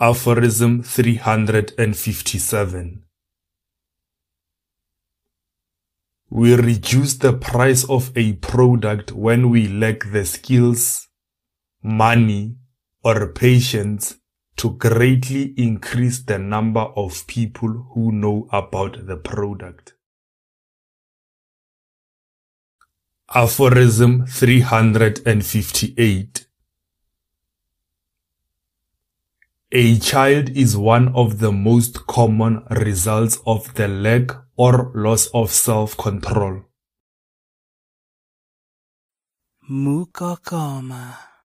Aphorism 357 We reduce the price of a product when we lack the skills, money, or patience to greatly increase the number of people who know about the product. Aphorism 358 A child is one of the most common results of the lack or loss of self-control. Mokokoma.